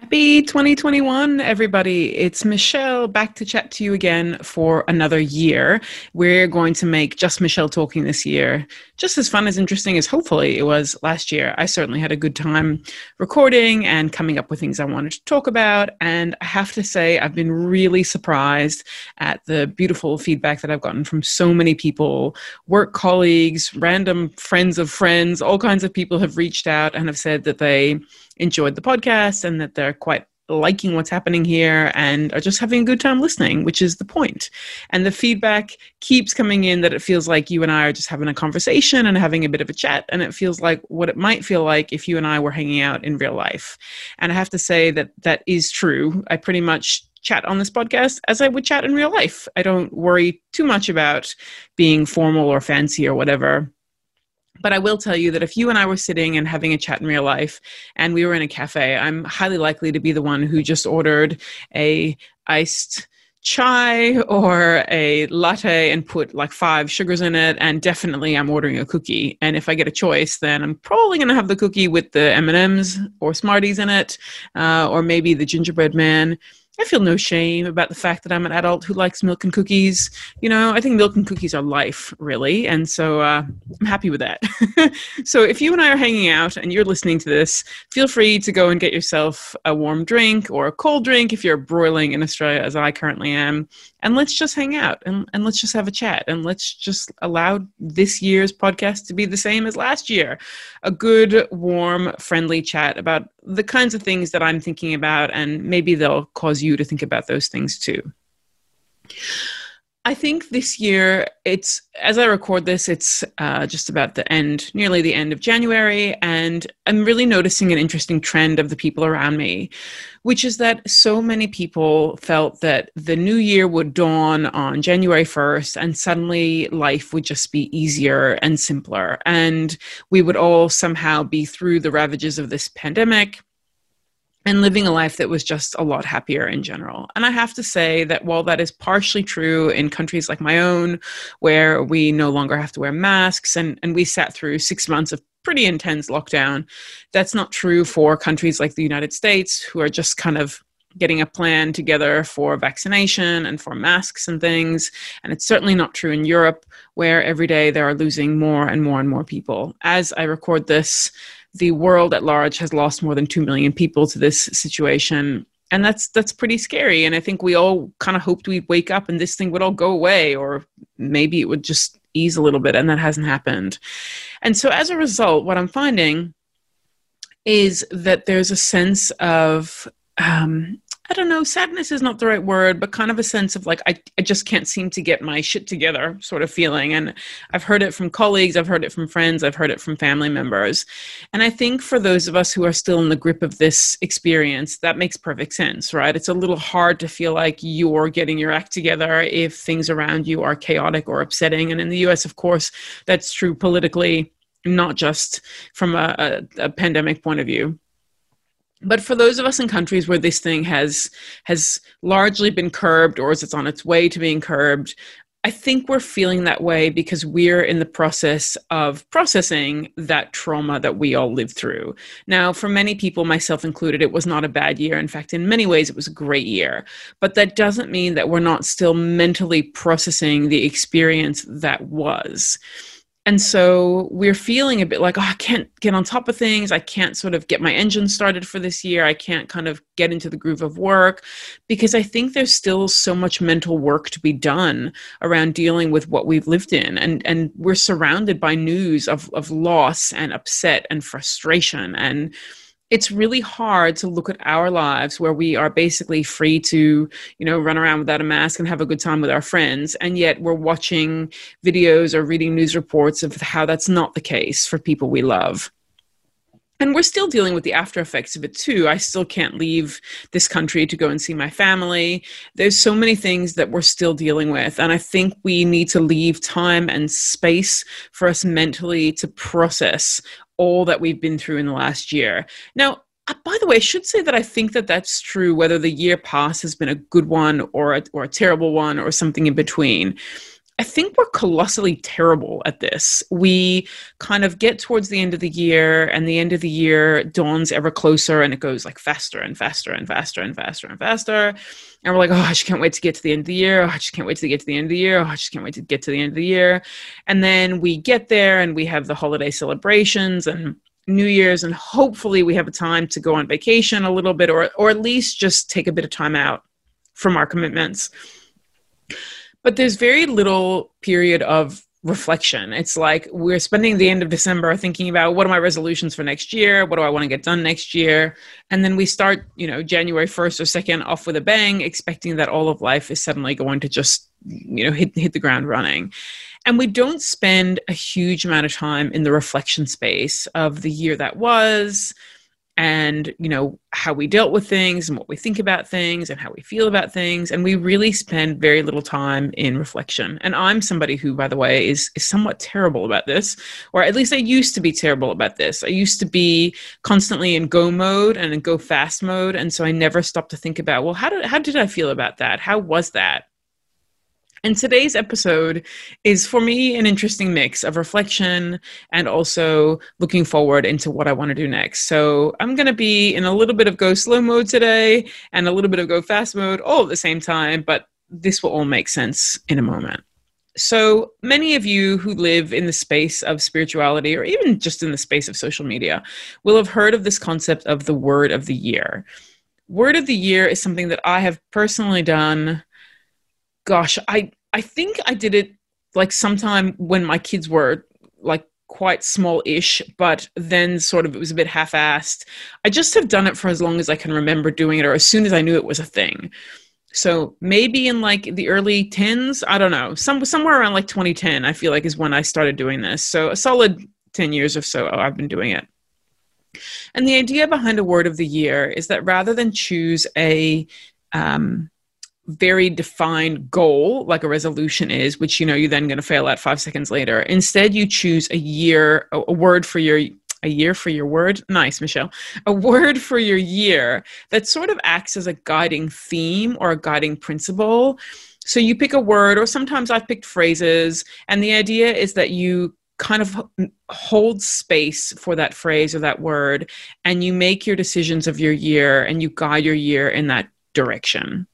Happy 2021, everybody. It's Michelle back to chat to you again for another year. We're going to make just Michelle talking this year just as fun as interesting as hopefully it was last year. I certainly had a good time recording and coming up with things I wanted to talk about. And I have to say, I've been really surprised at the beautiful feedback that I've gotten from so many people, work colleagues, random friends of friends, all kinds of people have reached out and have said that they enjoyed the podcast and that they're quite liking what's happening here and are just having a good time listening, which is the point. And the feedback keeps coming in that it feels like you and I are just having a conversation and having a bit of a chat. And it feels like what it might feel like if you and I were hanging out in real life. And I have to say that that is true. I pretty much chat on this podcast as I would chat in real life. I don't worry too much about being formal or fancy or whatever but I will tell you that if you and I were sitting and having a chat in real life and we were in a cafe, I'm highly likely to be the one who just ordered a iced chai or a latte and put like five sugars in it and definitely i'm ordering a cookie. And if i get a choice then i'm probably going to have the cookie with the m&ms or smarties in it uh, or maybe the gingerbread man I feel no shame about the fact that I'm an adult who likes milk and cookies. You know, I think milk and cookies are life, really. And so uh, I'm happy with that. so if you and I are hanging out and you're listening to this, feel free to go and get yourself a warm drink or a cold drink if you're broiling in Australia, as I currently am. And let's just hang out and, and let's just have a chat and let's just allow this year's podcast to be the same as last year a good, warm, friendly chat about the kinds of things that I'm thinking about, and maybe they'll cause you to think about those things too. I think this year, it's as I record this, it's uh, just about the end, nearly the end of January, and I'm really noticing an interesting trend of the people around me, which is that so many people felt that the new year would dawn on January 1st, and suddenly life would just be easier and simpler, and we would all somehow be through the ravages of this pandemic and living a life that was just a lot happier in general. And I have to say that while that is partially true in countries like my own, where we no longer have to wear masks and, and we sat through six months of pretty intense lockdown, that's not true for countries like the United States, who are just kind of getting a plan together for vaccination and for masks and things. And it's certainly not true in Europe, where every day they are losing more and more and more people. As I record this, the world at large has lost more than 2 million people to this situation. And that's that's pretty scary. And i think we all kind of hoped we'd wake up and this thing would all go away or maybe it would just ease a little bit and that hasn't happened. And so as a result what i'm finding is that there's a sense of um, I don't know, sadness is not the right word, but kind of a sense of like, I, I just can't seem to get my shit together sort of feeling. And I've heard it from colleagues, I've heard it from friends, I've heard it from family members. And I think for those of us who are still in the grip of this experience, that makes perfect sense, right? It's a little hard to feel like you're getting your act together if things around you are chaotic or upsetting. And in the US, of course, that's true politically, not just from a, a, a pandemic point of view but for those of us in countries where this thing has has largely been curbed or is it's on its way to being curbed i think we're feeling that way because we're in the process of processing that trauma that we all lived through. Now for many people myself included it was not a bad year. In fact in many ways it was a great year. But that doesn't mean that we're not still mentally processing the experience that was and so we're feeling a bit like oh i can't get on top of things. I can't sort of get my engine started for this year. I can't kind of get into the groove of work. Because i think there's still so much mental work to be done around dealing with what we've lived in. And and we're surrounded by news of of loss and upset and frustration. And it's really hard to look at our lives where we are basically free to you know run around without a mask and have a good time with our friends and yet we're watching videos or reading news reports of how that's not the case for people we love and we're still dealing with the after effects of it too. I still can't leave this country to go and see my family. There's so many things that we're still dealing with. And I think we need to leave time and space for us mentally to process all that we've been through in the last year. Now, uh, by the way, I should say that I think that that's true whether the year past has been a good one or a, or a terrible one or something in between. I think we're colossally terrible at this. We kind of get towards the end of the year, and the end of the year dawns ever closer, and it goes like faster and faster and faster and faster and faster. And we're like, oh, I just can't wait to get to the end of the year. Oh, I just can't wait to get to the end of the year. Oh, I just can't wait to get to the end of the year. And then we get there, and we have the holiday celebrations and New Year's, and hopefully we have a time to go on vacation a little bit, or or at least just take a bit of time out from our commitments but there's very little period of reflection. It's like we're spending the end of December thinking about what are my resolutions for next year? What do I want to get done next year? And then we start, you know, January 1st or 2nd off with a bang, expecting that all of life is suddenly going to just, you know, hit, hit the ground running. And we don't spend a huge amount of time in the reflection space of the year that was, and you know how we dealt with things and what we think about things and how we feel about things. And we really spend very little time in reflection. And i'm somebody who by the way is is somewhat terrible about this or at least i used to be terrible about this. I used to be constantly in go mode and in go fast mode. And so i never stopped to think about well how did how did i feel about that? How was that and today's episode is for me an interesting mix of reflection and also looking forward into what I want to do next. So I'm going to be in a little bit of go slow mode today and a little bit of go fast mode all at the same time, but this will all make sense in a moment. So many of you who live in the space of spirituality or even just in the space of social media will have heard of this concept of the word of the year. Word of the year is something that I have personally done gosh, I I think I did it like sometime when my kids were like quite small-ish, but then sort of it was a bit half-assed. I just have done it for as long as I can remember doing it, or as soon as I knew it was a thing. So maybe in like the early tens, I don't know, some somewhere around like 2010, I feel like is when I started doing this. So a solid 10 years or so I've been doing it. And the idea behind a word of the year is that rather than choose a um, very defined goal like a resolution is which you know you're then going to fail at five seconds later. Instead you choose a year a, word for your a year for your word? Nice michelle. A word for your year that sort of acts as a guiding theme or a guiding principle. So you pick a word or sometimes i've picked phrases and the idea is that you kind of hold space for that phrase or that word and you make your decisions of your year and you guide your year in that direction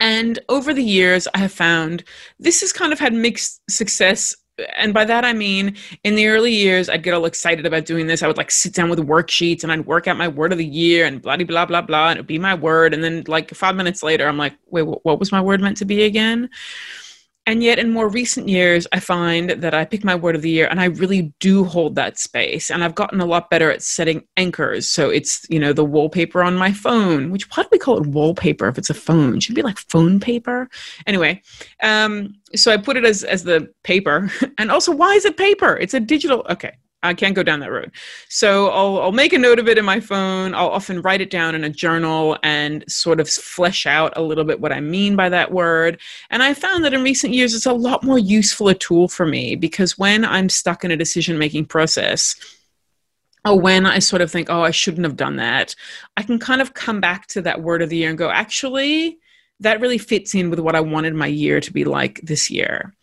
and over the years, I have found this has kind of had mixed success. And by that, I mean, in the early years, I'd get all excited about doing this. I would like sit down with worksheets and I'd work out my word of the year and blah, blah, blah, blah, and it would be my word. And then, like, five minutes later, I'm like, wait, what was my word meant to be again? And yet, in more recent years, I find that I pick my word of the year and I really do hold that space. And I've gotten a lot better at setting anchors. So it's, you know, the wallpaper on my phone, which why do we call it wallpaper if it's a phone? It should be like phone paper. Anyway, um, so I put it as, as the paper. And also, why is it paper? It's a digital. Okay, I can't go down that road. So I'll, I'll make a note of it in my phone. I'll often write it down in a journal and sort of flesh out a little bit what I mean by that word. And I found that in recent years, it's a lot more useful a tool for me because when I'm stuck in a decision making process, or when I sort of think, oh, I shouldn't have done that, I can kind of come back to that word of the year and go, actually, that really fits in with what I wanted my year to be like this year.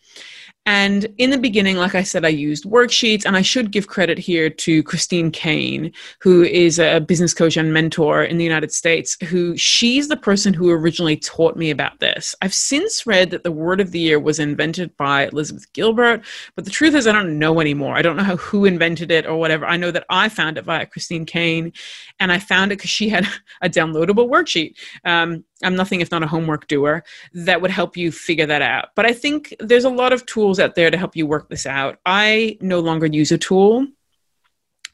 And in the beginning, like I said, I used worksheets, and I should give credit here to Christine Kane, who is a business coach and mentor in the United States, who she's the person who originally taught me about this. I've since read that the word of the year was invented by Elizabeth Gilbert, but the truth is, I don't know anymore. I don't know how, who invented it or whatever. I know that I found it via Christine Kane, and I found it because she had a downloadable worksheet. Um, I'm nothing if not a homework doer that would help you figure that out. But I think there's a lot of tools out there to help you work this out. I no longer use a tool.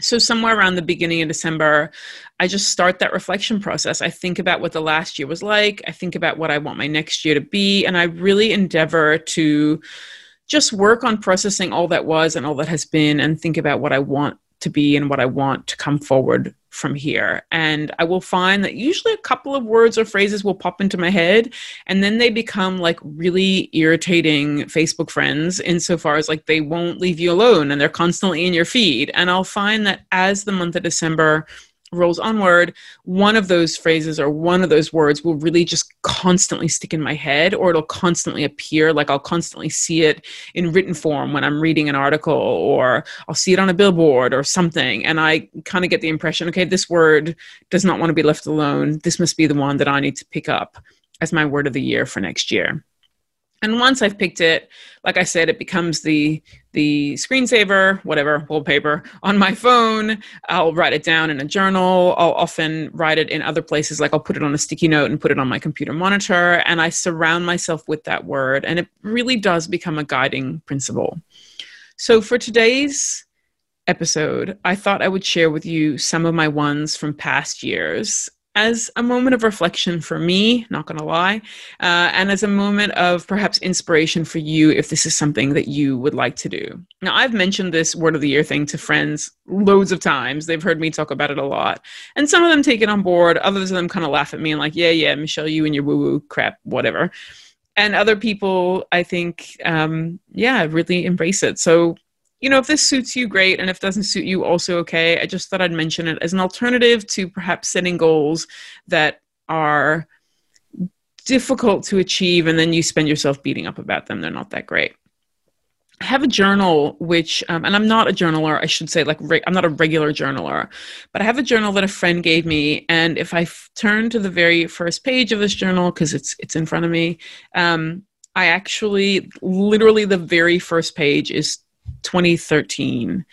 So, somewhere around the beginning of December, I just start that reflection process. I think about what the last year was like. I think about what I want my next year to be. And I really endeavor to just work on processing all that was and all that has been and think about what I want to be and what I want to come forward from here. And I will find that usually a couple of words or phrases will pop into my head and then they become like really irritating Facebook friends insofar as like they won't leave you alone and they're constantly in your feed. And I'll find that as the month of December rolls onward, one of those phrases or one of those words will really just constantly stick in my head, or it'll constantly appear. Like I'll constantly see it in written form when I'm reading an article, or I'll see it on a billboard or something. And I kind of get the impression okay, this word does not want to be left alone. This must be the one that I need to pick up as my word of the year for next year. And once I've picked it, like I said, it becomes the the screensaver, whatever, wallpaper on my phone. I'll write it down in a journal. I'll often write it in other places, like I'll put it on a sticky note and put it on my computer monitor. And I surround myself with that word. And it really does become a guiding principle. So for today's episode, I thought I would share with you some of my ones from past years as a moment of reflection for me, not going to lie, uh, and as a moment of perhaps inspiration for you if this is something that you would like to do. Now, I've mentioned this word of the year thing to friends loads of times. They've heard me talk about it a lot. And some of them take it on board, others of them kind of laugh at me and, like, yeah, yeah, Michelle, you and your woo woo crap, whatever. And other people, I think, um, yeah, really embrace it. So you know, if this suits you, great. And if doesn't suit you, also okay. I just thought I'd mention it as an alternative to perhaps setting goals that are difficult to achieve and then you spend yourself beating up about them. They're not that great. I have a journal, which, um, and I'm not a journaler, I should say, like, re- I'm not a regular journaler, but I have a journal that a friend gave me. And if I f- turn to the very first page of this journal, because it's, it's in front of me, um, I actually, literally, the very first page is 2013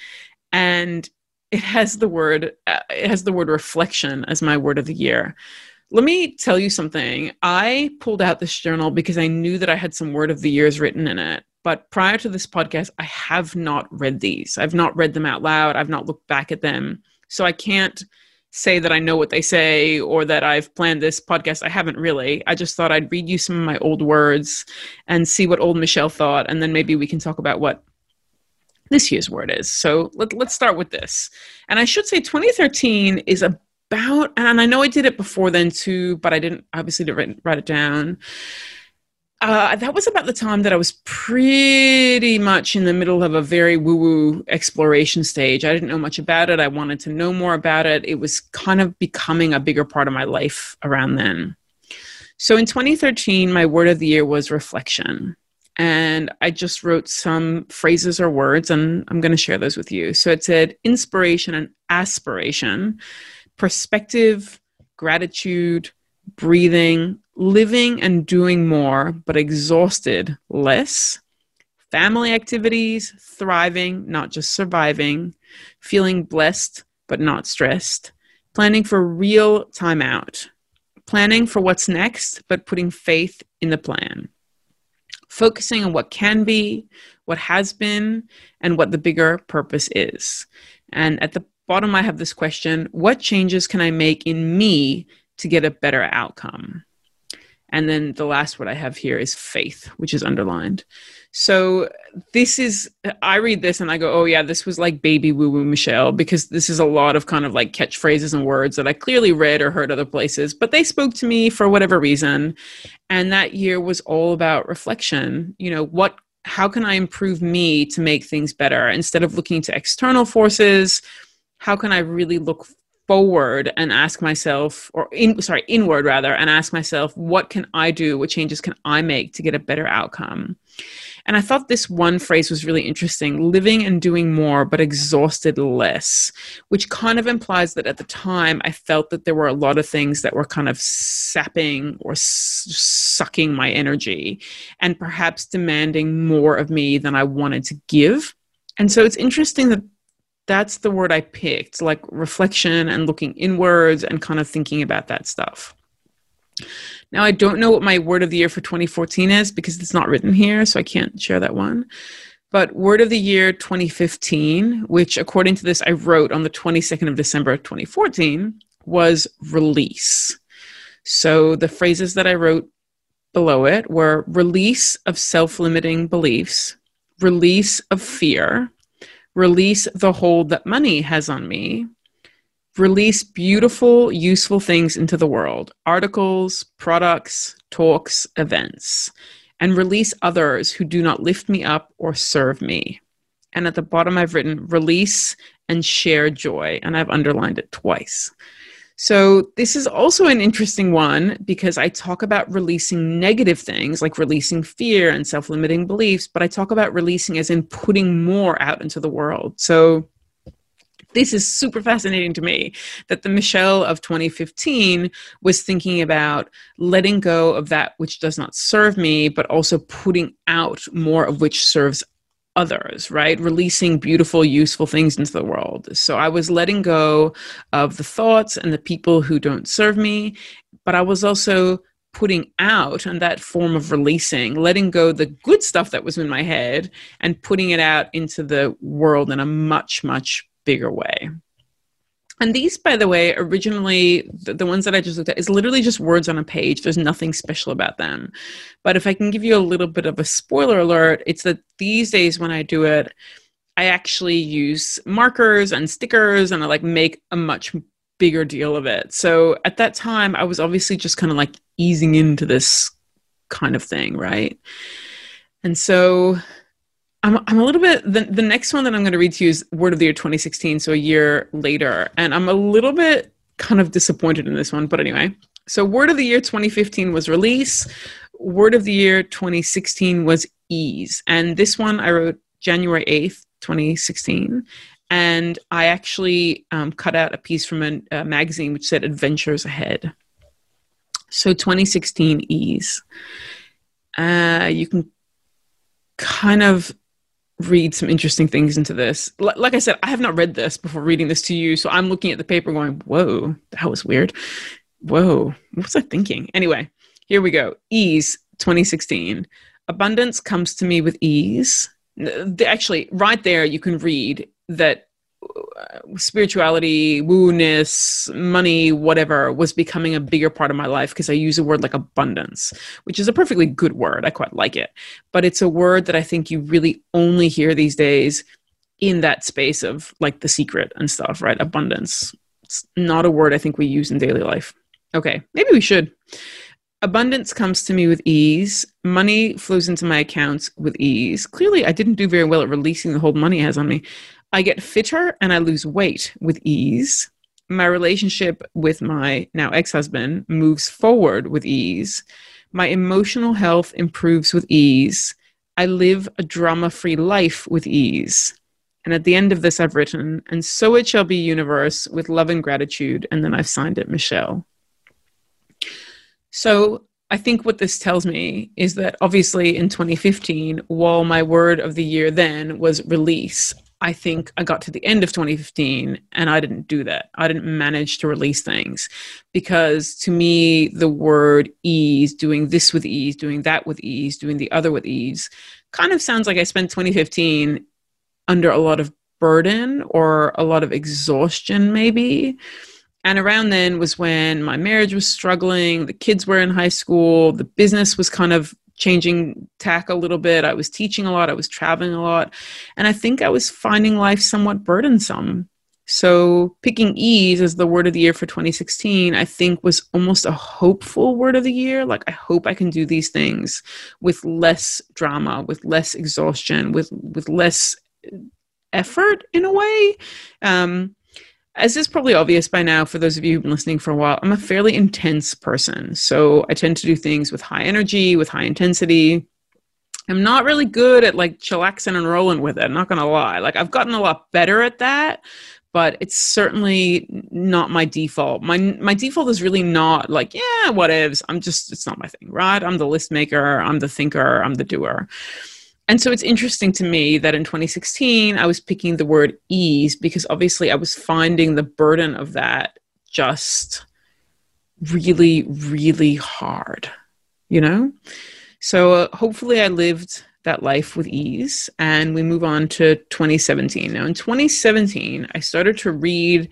and it has the word it has the word reflection as my word of the year. Let me tell you something. I pulled out this journal because i knew that i had some word of the years written in it. But prior to this podcast i have not read these. I've not read them out loud. I've not looked back at them. So i can't say that i know what they say or that i've planned this podcast. I haven't really. I just thought i'd read you some of my old words and see what old michelle thought. And then maybe we can talk about what this year's word is. So let, let's start with this. And I should say 2013 is about, and I know I did it before then too, but I didn't obviously didn't write, write it down. Uh, that was about the time that I was pretty much in the middle of a very woo woo exploration stage. I didn't know much about it. I wanted to know more about it. It was kind of becoming a bigger part of my life around then. So in 2013, my word of the year was reflection and I just wrote some phrases or words, and I'm going to share those with you. So it said inspiration and aspiration, perspective, gratitude, breathing, living and doing more, but exhausted less, family activities, thriving, not just surviving, feeling blessed, but not stressed, planning for real time out, planning for what's next, but putting faith in the plan focusing on what can be, what has been, and what the bigger purpose is. And at the bottom, I have this question What changes can I make in me to get a better outcome? And then the last word I have here is faith, which is underlined. So this is, I read this and I go, oh yeah, this was like baby woo woo Michelle, because this is a lot of kind of like catchphrases and words that I clearly read or heard other places, but they spoke to me for whatever reason. And that year was all about reflection. You know, what, how can I improve me to make things better? Instead of looking to external forces, how can I really look forward and ask myself or in sorry inward rather and ask myself what can i do what changes can i make to get a better outcome and I thought this one phrase was really interesting living and doing more, but exhausted less, which kind of implies that at the time I felt that there were a lot of things that were kind of sapping or s- sucking my energy and perhaps demanding more of me than I wanted to give. And so it's interesting that that's the word I picked like reflection and looking inwards and kind of thinking about that stuff. Now, I don't know what my word of the year for 2014 is because it's not written here, so I can't share that one. But word of the year 2015, which according to this I wrote on the 22nd of December 2014, was release. So the phrases that I wrote below it were release of self limiting beliefs, release of fear, release the hold that money has on me, release beautiful, useful things into the world articles, products, talks, events, and release others who do not lift me up or serve me. And at the bottom, I've written release and share joy. And I've underlined it twice. So, this is also an interesting one because I talk about releasing negative things like releasing fear and self limiting beliefs, but I talk about releasing as in putting more out into the world. So, this is super fascinating to me that the Michelle of 2015 was thinking about letting go of that which does not serve me, but also putting out more of which serves others, right? Releasing beautiful, useful things into the world. So I was letting go of the thoughts and the people who don't serve me, but I was also putting out and that form of releasing, letting go the good stuff that was in my head and putting it out into the world in a much, much bigger way. And these, by the way, originally, the, the, ones that I just looked at, is literally just words on a page. There's nothing special about them. But if I can give you a little bit of a spoiler alert, it's that these days when I do it, I actually use markers and stickers and I like make a much bigger deal of it. So at that time, I was obviously just kind of like easing into this kind of thing, right? And so I'm, I'm a little bit the, the next one that i'm going to read to you is word of the year 2016 so a year later. And i'm a little bit kind of disappointed in this one but anyway. So word of the year 2015 was release. Word of the year 2016 was ease. And this one i wrote january 8th 2016 and i actually um, cut out a piece from a, a magazine which said adventures ahead. So 2016 ease. Uh, you can kind of read some interesting things into this. L- like I said, I have not read this before reading this to you, so I'm looking at the paper going, "Whoa, that was weird." Whoa, what was I thinking? Anyway, here we go. Ease 2016. Abundance comes to me with ease. Actually, right there, you can read that Uh, spirituality, woo-ness, money, whatever was becoming a bigger part of my life because I use a word like abundance, which is a perfectly good word. I quite like it. But it's a word that I think you really only hear these days in that space of like the secret and stuff, right? Abundance. It's not a word I think we use in daily life. Okay, maybe we should. Abundance comes to me with ease. Money flows into my accounts with ease. Clearly, I didn't do very well at releasing the hold money has on me. I get fitter and I lose weight with ease. My relationship with my now ex husband moves forward with ease. My emotional health improves with ease. I live a drama free life with ease. And at the end of this, I've written, and so it shall be, universe, with love and gratitude. And then I've signed it, Michelle. So I think what this tells me is that obviously in 2015, while my word of the year then was release, I think I got to the end of 2015 and I didn't do that. I didn't manage to release things because to me, the word ease, doing this with ease, doing that with ease, doing the other with ease, kind of sounds like I spent 2015 under a lot of burden or a lot of exhaustion, maybe. And around then was when my marriage was struggling, the kids were in high school, the business was kind of changing tack a little bit. I was teaching a lot, I was traveling a lot, and I think I was finding life somewhat burdensome. So, picking ease as the word of the year for 2016, I think was almost a hopeful word of the year. Like, I hope I can do these things with less drama, with less exhaustion, with with less effort in a way. Um, as is probably obvious by now for those of you who've been listening for a while, I'm a fairly intense person. So I tend to do things with high energy, with high intensity. I'm not really good at like chillaxing and rolling with it. I'm not going to lie. Like I've gotten a lot better at that, but it's certainly not my default. My my default is really not like, yeah, what. I'm just it's not my thing, right? I'm the list maker, I'm the thinker, I'm the doer. And so it's interesting to me that in 2016, I was picking the word ease because obviously I was finding the burden of that just really, really hard, you know? So uh, hopefully I lived that life with ease. And we move on to 2017. Now, in 2017, I started to read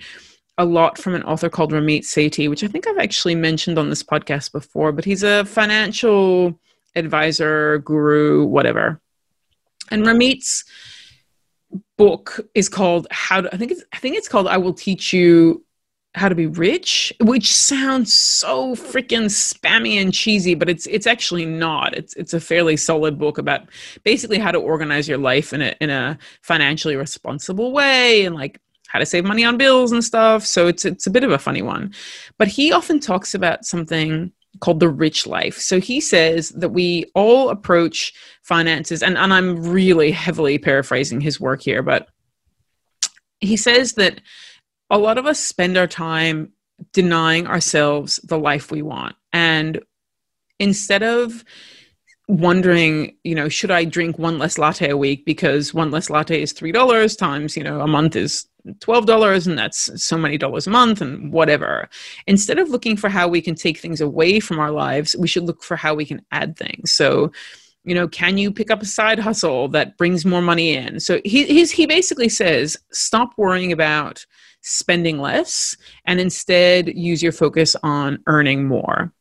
a lot from an author called Ramit Sethi, which I think I've actually mentioned on this podcast before, but he's a financial advisor, guru, whatever. And Ramit's book is called how to, I think it's I think it's called I will teach you how to be rich, which sounds so freaking spammy and cheesy, but it's it's actually not. It's it's a fairly solid book about basically how to organize your life in a in a financially responsible way and like how to save money on bills and stuff. So it's it's a bit of a funny one. But he often talks about something called the rich life. So he says that we all approach finances, and, and I'm really heavily paraphrasing his work here, but he says that a lot of us spend our time denying ourselves the life we want. And instead of wondering, you know, should I drink one less latte a week because one less latte is $3 times, you know, a month is $12 and that's so many dollars a month and whatever. Instead of looking for how we can take things away from our lives, we should look for how we can add things. So, you know, can you pick up a side hustle that brings more money in? So he he basically says stop worrying about spending less and instead use your focus on earning more.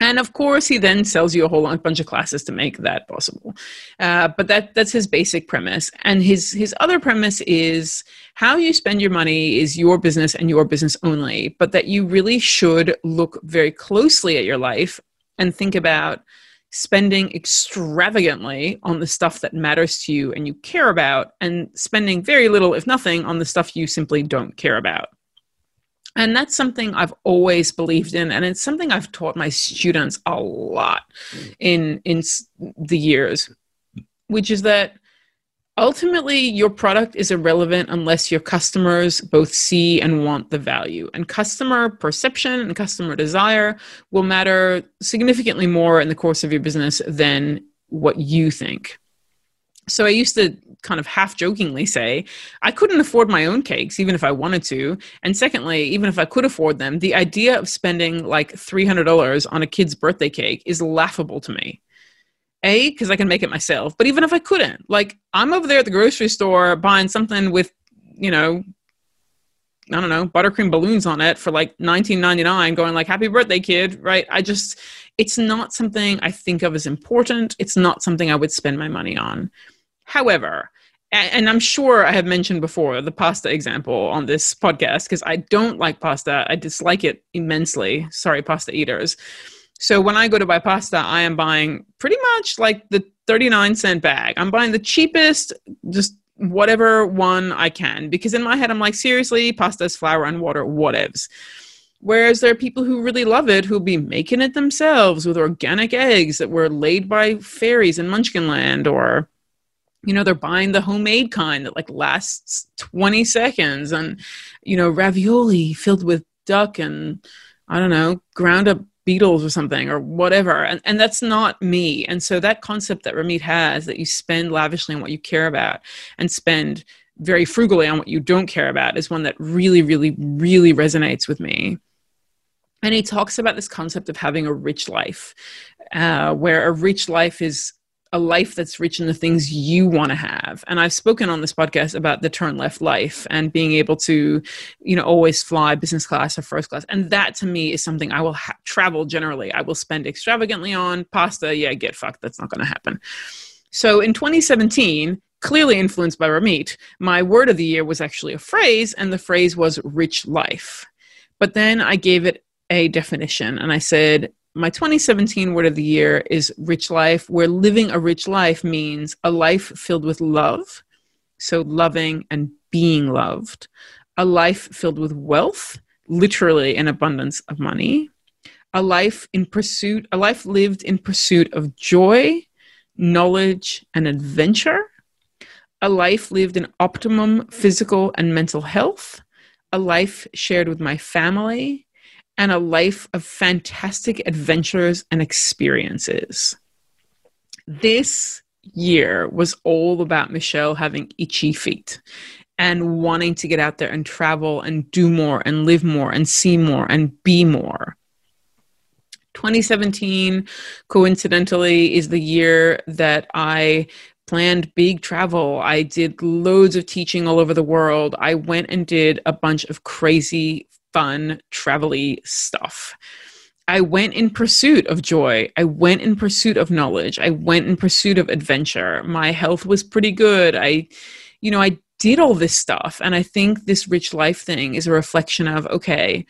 And of course, he then sells you a whole bunch of classes to make that possible. Uh, but that that's his basic premise. And his his other premise is how you spend your money is your business and your business only. But that you really should look very closely at your life and think about spending extravagantly on the stuff that matters to you and you care about, and spending very little, if nothing, on the stuff you simply don't care about. And that's something I've always believed in, and it's something I've taught my students a lot in in the years, which is that ultimately your product is irrelevant unless your customers both see and want the value. And customer perception and customer desire will matter significantly more in the course of your business than what you think. So I used to kind of half jokingly say, I couldn't afford my own cakes, even if I wanted to. And secondly, even if I could afford them, the idea of spending like $300 on a kid's birthday cake is laughable to me. A, because I can make it myself. But even if I couldn't, like I'm over there at the grocery store buying something with, you know, I don't know, buttercream balloons on it for like 19.99 going like happy birthday kid, right? I just it's not something I think of as important. It's not something I would spend my money on. However, and I'm sure I have mentioned before the pasta example on this podcast because I don't like pasta. I dislike it immensely. Sorry, pasta eaters. So when I go to buy pasta, I am buying pretty much like the 39 cent bag. I'm buying the cheapest, just whatever one I can because in my head I'm like, seriously, pasta is flour and water, whatevs. Whereas there are people who really love it who'll be making it themselves with organic eggs that were laid by fairies in Munchkinland or you know they're buying the homemade kind that like lasts 20 seconds and you know ravioli filled with duck and i don't know ground up beetles or something or whatever. And, and that's not me. And so that concept that ramit has that you spend lavishly on what you care about and spend very frugally on what you don't care about is one that really really really resonates with me. And he talks about this concept of having a rich life uh, where a rich life is a life that's rich in the things you want to have. And I've spoken on this podcast about the turn left life and being able to, you know, always fly business class or first class. And that to me is something I will ha- travel generally. I will spend extravagantly on pasta. Yeah, get fucked. That's not going to happen. So in 2017, clearly influenced by Ramit, my word of the year was actually a phrase, and the phrase was rich life. But then I gave it a definition and I said, my 2017 word of the year is rich life, where living a rich life means a life filled with love, so loving and being loved, a life filled with wealth, literally an abundance of money, a life in pursuit, a life lived in pursuit of joy, knowledge, and adventure, a life lived in optimum physical and mental health, a life shared with my family, and a life of fantastic adventures and experiences. This year was all about Michelle having itchy feet and wanting to get out there and travel and do more and live more and see more and be more. 2017, coincidentally, is the year that I planned big travel. I did loads of teaching all over the world. I went and did a bunch of crazy fun, travel stuff. I went in pursuit of joy. I went in pursuit of knowledge. I went in pursuit of adventure. My health was pretty good. I, you know, I did all this stuff. And I think this rich life thing is a reflection of okay,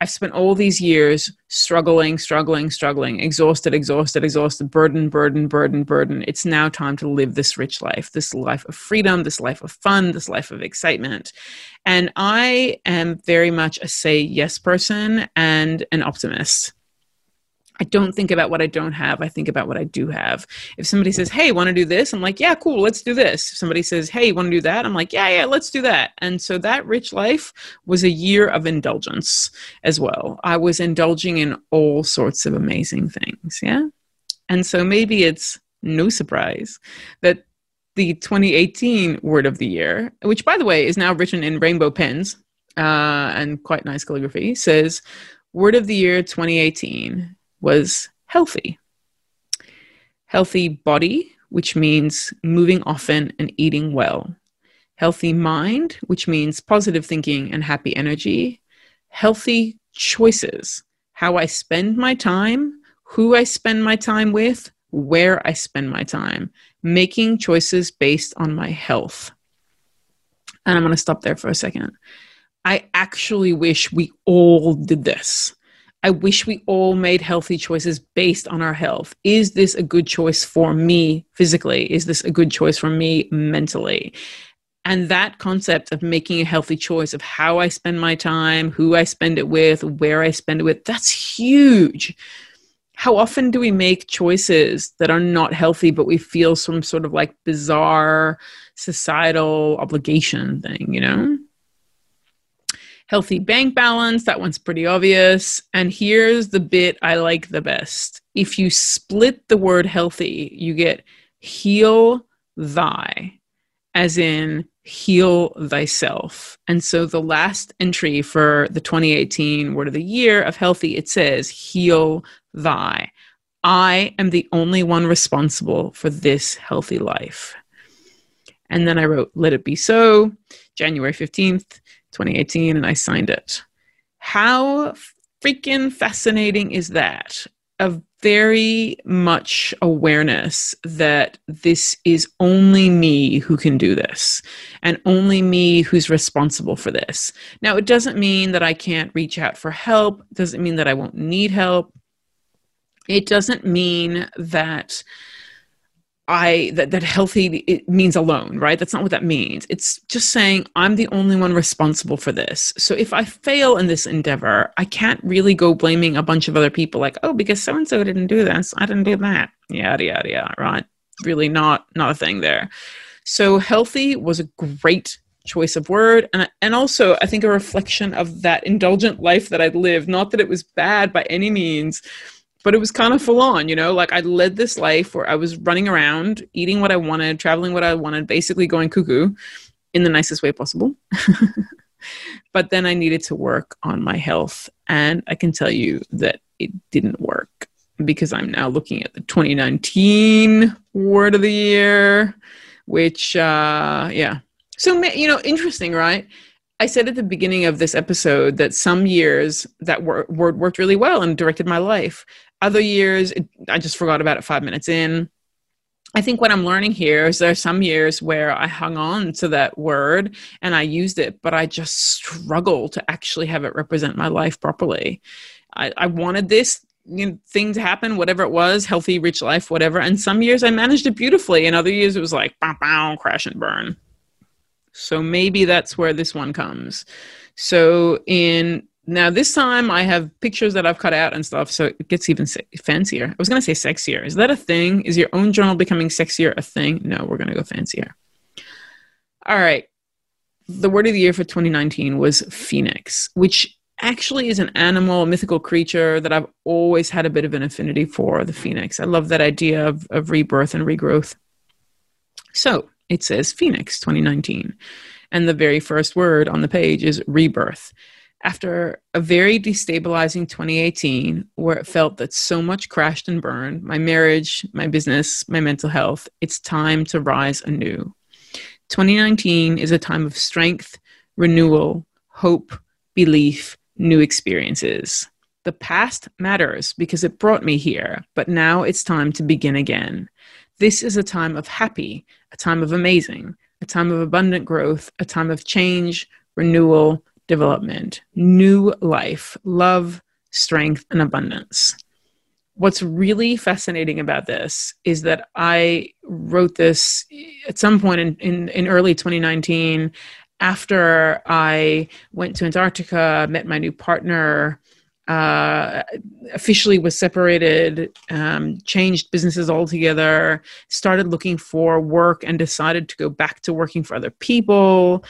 I've spent all these years struggling, struggling, struggling, exhausted, exhausted, exhausted, burden, burden, burden, burden. It's now time to live this rich life, this life of freedom, this life of fun, this life of excitement. And I am very much a say yes person and an optimist. I don't think about what I don't have. I think about what I do have. If somebody says, Hey, want to do this? I'm like, Yeah, cool, let's do this. If somebody says, Hey, want to do that? I'm like, Yeah, yeah, let's do that. And so that rich life was a year of indulgence as well. I was indulging in all sorts of amazing things. Yeah. And so maybe it's no surprise that the 2018 word of the year, which by the way is now written in rainbow pens uh, and quite nice calligraphy, says, Word of the year 2018 was healthy. Healthy body, which means moving often and eating well. Healthy mind, which means positive thinking and happy energy. Healthy choices, how I spend my time, who I spend my time with, where I spend my time, making choices based on my health. And I'm going to stop there for a second. I actually wish we all did this. I wish we all made healthy choices based on our health. Is this a good choice for me physically? Is this a good choice for me mentally? And that concept of making a healthy choice of how I spend my time, who I spend it with, where I spend it with, that's huge. How often do we make choices that are not healthy, but we feel some sort of like bizarre societal obligation thing, you know? Healthy bank balance, that one's pretty obvious. And here's the bit I like the best. If you split the word healthy, you get heal thy, as in heal thyself. And so the last entry for the 2018 word of the year of healthy, it says heal thy. I am the only one responsible for this healthy life. And then I wrote, Let it be so, January 15th. 2018 and I signed it. How freaking fascinating is that? A very much awareness that this is only me who can do this and only me who's responsible for this. Now, it doesn't mean that I can't reach out for help, it doesn't mean that I won't need help. It doesn't mean that I that that healthy it means alone, right? That's not what that means. It's just saying I'm the only one responsible for this. So if I fail in this endeavor, I can't really go blaming a bunch of other people like, "Oh, because so and so didn't do this, I didn't do that." Yada yada yada, right? Really not not a thing there. So healthy was a great choice of word and and also I think a reflection of that indulgent life that I'd lived, not that it was bad by any means but it was kind of full on, you know, like I led this life where I was running around, eating what I wanted, traveling what I wanted, basically going cuckoo in the nicest way possible. but then I needed to work on my health. And I can tell you that it didn't work because I'm now looking at the 2019 word of the year, which, uh, yeah. So, you know, interesting, right? I said at the beginning of this episode that some years that word worked really well and directed my life. Other years, it, I just forgot about it five minutes in. I think what I'm learning here is there are some years where I hung on to that word and I used it, but I just struggle to actually have it represent my life properly. I, I wanted this you know, thing to happen, whatever it was, healthy, rich life, whatever. And some years I managed it beautifully, and other years it was like, bow, bow, crash and burn. So maybe that's where this one comes. So in now, this time I have pictures that I've cut out and stuff, so it gets even se- fancier. I was to say sexier. Is that a thing? Is your own journal becoming sexier a thing? No, we're to go fancier. All right. The word of the year for 2019 was phoenix, which actually is an animal, a mythical creature that I've always had a bit of an affinity for the phoenix. I love that idea of, of rebirth and regrowth. So it says phoenix 2019. And the very first word on the page is rebirth after a very destabilizing 2018 where it felt that so much crashed and burned my marriage my business my mental health it's time to rise anew. 2019 is a time of strength renewal hope belief new experiences. The past matters because it brought me here but now it's time to begin again. This is a time of happy a time of amazing a time of abundant growth a time of change renewal development, new life, love, strength, and abundance. What's really fascinating about this is that I wrote this at some point in, in, in early 2019 after I went to Antarctica, met my new partner, uh, officially was separated, um, changed businesses altogether, started looking for work, and decided to go back to working for other people.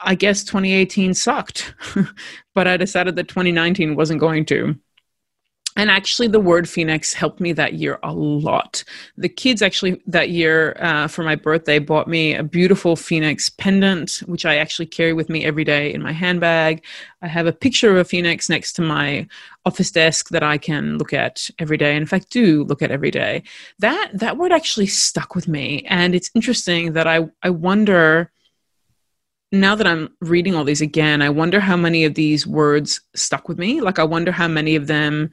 I guess 2018 sucked, but I decided that 2019 wasn't going to. And actually, the word Phoenix helped me that year a lot. The kids actually that year uh, for my birthday bought me a beautiful Phoenix pendant, which I actually carry with me every day in my handbag. I have a picture of a Phoenix next to my office desk that I can look at every day. And in fact, do look at every day. That that word actually stuck with me, and it's interesting that I I wonder now that I'm reading all these again, I wonder how many of these words stuck with me. Like, I wonder how many of them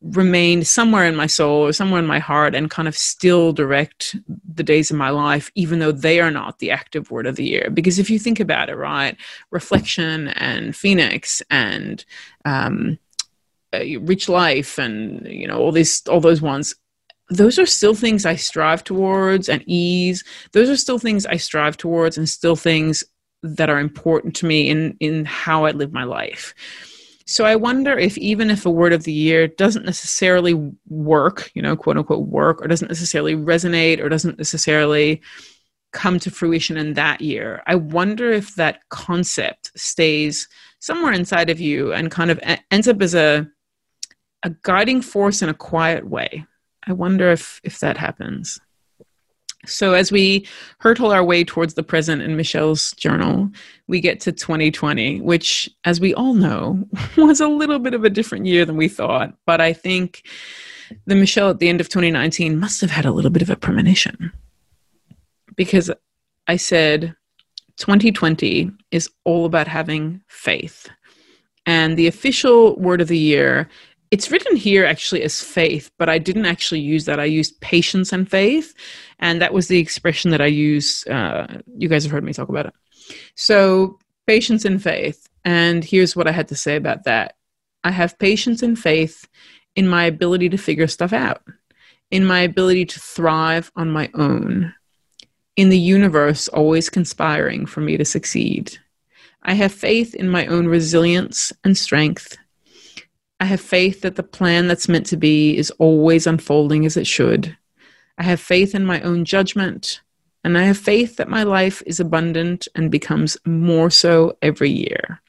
remained somewhere in my soul or somewhere in my heart and kind of still direct the days of my life, even though they are not the active word of the year. Because if you think about it, right, reflection and phoenix and um, rich life and you know all these all those ones those are still things I strive towards and ease. Those are still things I strive towards and still things that are important to me in in how I live my life. So I wonder if even if a word of the year doesn't necessarily work, you know, quote unquote work, or doesn't necessarily resonate, or doesn't necessarily come to fruition in that year, I wonder if that concept stays somewhere inside of you and kind of ends up as a a guiding force in a quiet way. I wonder if if that happens. So, as we hurtle our way towards the present in Michelle's journal, we get to 2020, which, as we all know, was a little bit of a different year than we thought. But I think the Michelle at the end of 2019 must have had a little bit of a premonition because I said 2020 is all about having faith. And the official word of the year it's written here actually as faith, but I didn't actually use that. I used patience and faith, and that was the expression that I use. Uh, you guys have heard me talk about it. So, patience and faith. And here's what I had to say about that I have patience and faith in my ability to figure stuff out, in my ability to thrive on my own, in the universe always conspiring for me to succeed. I have faith in my own resilience and strength I have faith that the plan that's meant to be is always unfolding as it should. I have faith in my own judgment, and I have faith that my life is abundant and becomes more so every year.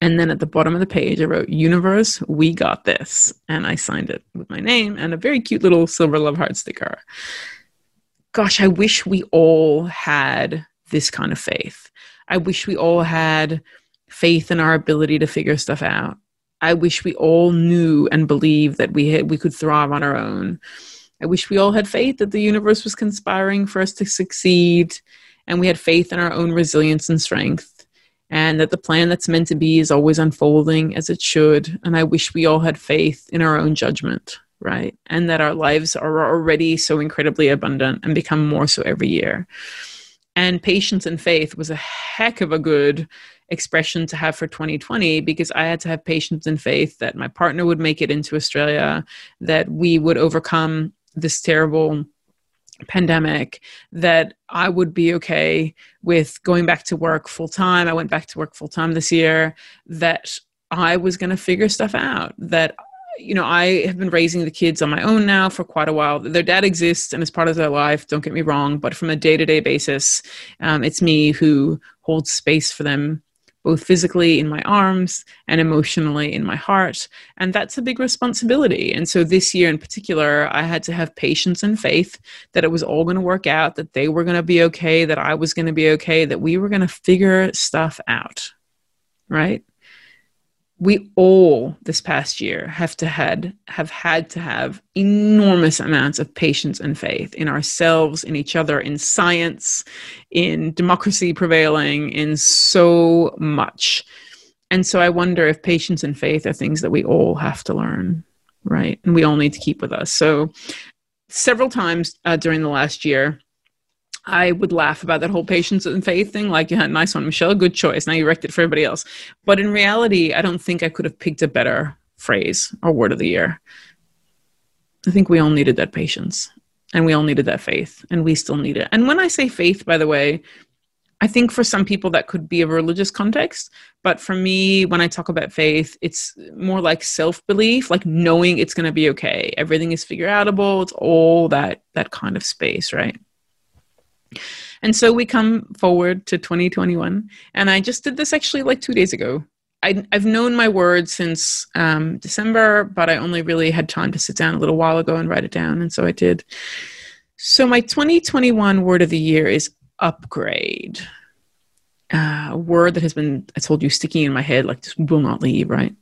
And then at the bottom of the page, I wrote, Universe, we got this. And I signed it with my name and a very cute little silver love heart sticker. Gosh, I wish we all had this kind of faith. I wish we all had faith in our ability to figure stuff out. I wish we all knew and believed that we had, we could thrive on our own. I wish we all had faith that the universe was conspiring for us to succeed and we had faith in our own resilience and strength and that the plan that's meant to be is always unfolding as it should. And I wish we all had faith in our own judgment, right? And that our lives are already so incredibly abundant and become more so every year. And patience and faith was a heck of a good expression to have for 2020 because I had to have patience and faith that my partner would make it into Australia, that we would overcome this terrible pandemic, that I would be okay with going back to work full time. I went back to work full time this year, that I was going to figure stuff out, that you know, I have been raising the kids on my own now for quite a while. Their dad exists and is part of their life, don't get me wrong, but from a day to day basis, um, it's me who holds space for them both physically in my arms and emotionally in my heart. And that's a big responsibility. And so this year in particular, I had to have patience and faith that it was all going to work out, that they were going to be okay, that I was going to be okay, that we were going to figure stuff out. Right? We all this past year have to had have had to have enormous amounts of patience and faith in ourselves in each other in science in democracy prevailing in so much. And so i wonder if patience and faith are things that we all have to learn right? And we all need to keep with us. So several times uh, during the last year I would laugh about that whole patience and faith thing. Like, yeah, nice one, Michelle. Good choice. Now you wrecked it for everybody else. But in reality, I don't think I could have picked a better phrase or word of the year. I think we all needed that patience and we all needed that faith and we still need it. And when I say faith, by the way, I think for some people that could be a religious context, but for me, when I talk about faith, it's more like self belief, like knowing it's going to be okay. Everything is figure outable. It's all that that kind of space, right? And so we come forward to 2021, and I just did this actually like two days ago. I, have known my word since um, December, but I only really had time to sit down a little while ago and write it down, and so I did. So my 2021 word of the year is upgrade. Uh, a word that has been, I told you, sticking in my head, like just will not leave, right?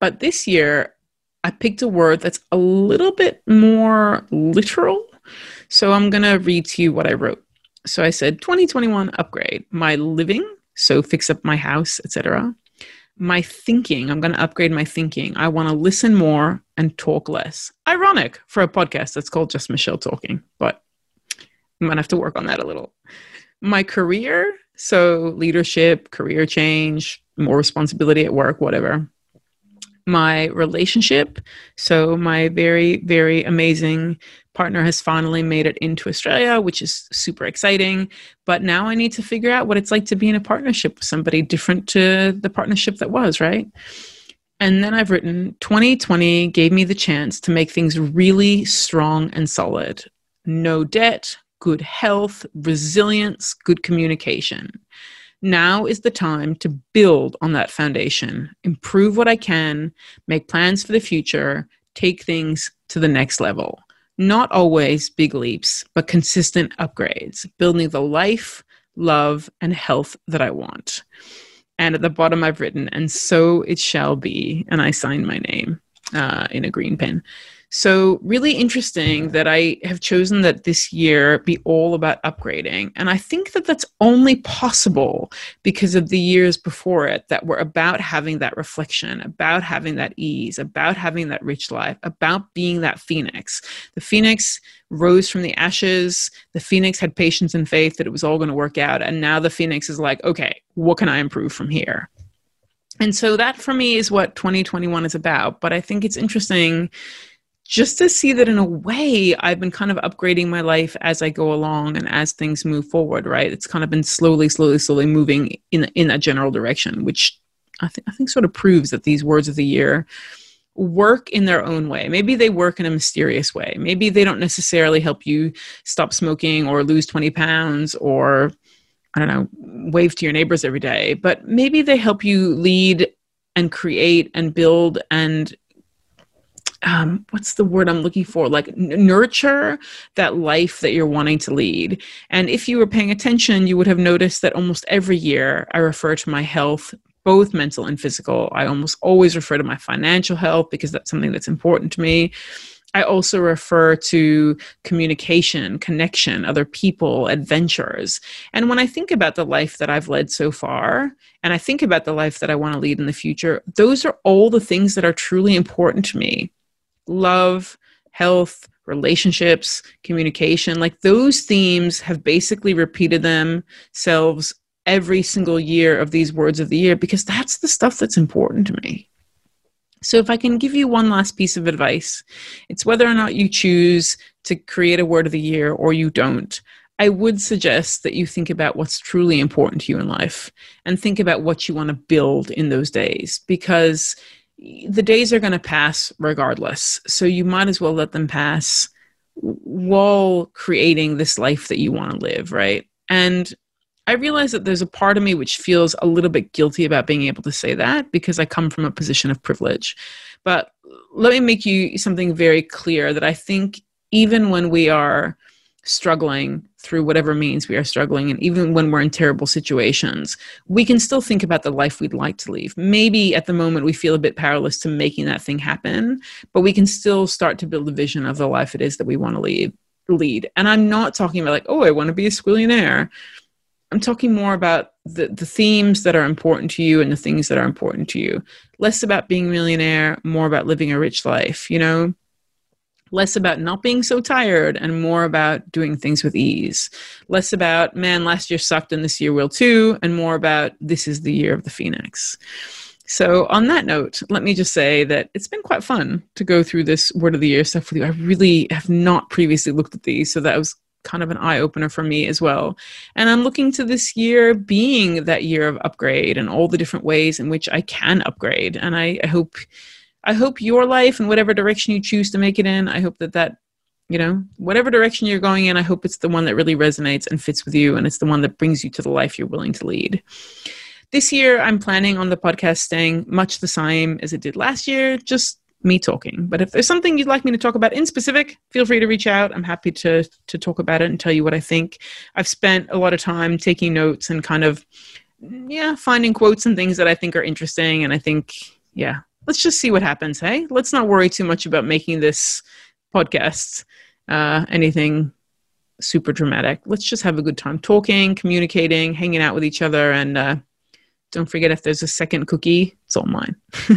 But this year, I picked a word that's a little bit more literal. So I'm going to read to you what I wrote. So I said 2021 upgrade my living, so fix up my house, etc. My thinking, I'm going to upgrade my thinking. I want to listen more and talk less. Ironic for a podcast that's called Just Michelle Talking, but I'm going to have to work on that a little. My career, so leadership, career change, more responsibility at work, whatever. My relationship, so my very, very amazing partner has finally made it into Australia, which is super exciting. But now I need to figure out what it's like to be in a partnership with somebody different to the partnership that was, right? And then I've written 2020 gave me the chance to make things really strong and solid. No debt, good health, resilience, good communication. Now is the time to build on that foundation, improve what I can, make plans for the future, take things to the next level. Not always big leaps, but consistent upgrades, building the life, love, and health that I want. And at the bottom, I've written, and so it shall be. And I signed my name uh, in a green pen. So, really interesting that I have chosen that this year be all about upgrading. And I think that that's only possible because of the years before it that were about having that reflection, about having that ease, about having that rich life, about being that phoenix. The phoenix rose from the ashes. The phoenix had patience and faith that it was all going to work out. And now the phoenix is like, okay, what can I improve from here? And so that for me is what 2021 is about. But I think it's interesting just to see that in a way I've been kind of upgrading my life as I go along and as things move forward, right? It's kind of been slowly, slowly, slowly moving in in that general direction, which I think I think sort of proves that these words of the year work in their own way. Maybe they work in a mysterious way. Maybe they don't necessarily help you stop smoking or lose 20 pounds or I don't know, wave to your neighbors every day, but maybe they help you lead and create and build and um, what's the word I'm looking for? Like n- nurture that life that you're wanting to lead. And if you were paying attention, you would have noticed that almost every year I refer to my health, both mental and physical. I almost always refer to my financial health because that's something that's important to me. I also refer to communication, connection, other people, adventures. And when I think about the life that I've led so far, and I think about the life that I want to lead in the future, those are all the things that are truly important to me love, health, relationships, communication, like those themes have basically repeated themselves every single year of these words of the year because that's the stuff that's important to me. So, if I can give you one last piece of advice, it's whether or not you choose to create a word of the year or you don't. I would suggest that you think about what's truly important to you in life and think about what you want to build in those days because the days are going to pass regardless. So you might as well let them pass while creating this life that you want to live, right? And I realize that there's a part of me which feels a little bit guilty about being able to say that because I come from a position of privilege. But let me make you something very clear that I think even when we are struggling through whatever means we are struggling and even when we're in terrible situations we can still think about the life we'd like to leave. Maybe at the moment we feel a bit powerless to making that thing happen but we can still start to build a vision of the life it is that we want to lead lead. And i'm not talking about like oh i want to be a squillionaire. I'm talking more about the, the themes that are important to you and the things that are important to you. Less about being a millionaire more about living a rich life you know less about not being so tired and more about doing things with ease. Less about, man, last year sucked and this year will too, and more about this is the year of the Phoenix. So, on that note, let me just say that it's been quite fun to go through this word of the year stuff with you. I really have not previously looked at these, so that was kind of an eye opener for me as well. And I'm looking to this year being that year of upgrade and all the different ways in which I can upgrade. And I, I hope I hope your life and whatever direction you choose to make it in, I hope that that, you know, whatever direction you're going in, I hope it's the one that really resonates and fits with you and it's the one that brings you to the life you're willing to lead. This year, I'm planning on the podcast staying much the same as it did last year, just me talking. But if there's something you'd like me to talk about in specific, feel free to reach out. I'm happy to to talk about it and tell you what I think. I've spent a lot of time taking notes and kind of yeah, finding quotes and things that I think are interesting and I think yeah, let's just see what happens. Hey, let's not worry too much about making this podcast uh, anything super dramatic. Let's just have a good time talking, communicating, hanging out with each other, and uh, don't forget if there's a second cookie, it's all mine.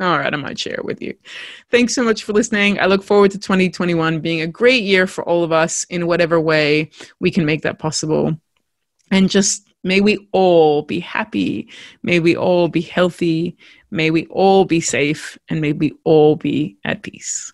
all right, I might share it with you. Thanks so much for listening. I look forward to 2021 being a great year for all of us in whatever way we can make that possible. And just may we all be happy. May we all be healthy. May we all be safe and may we all be at peace.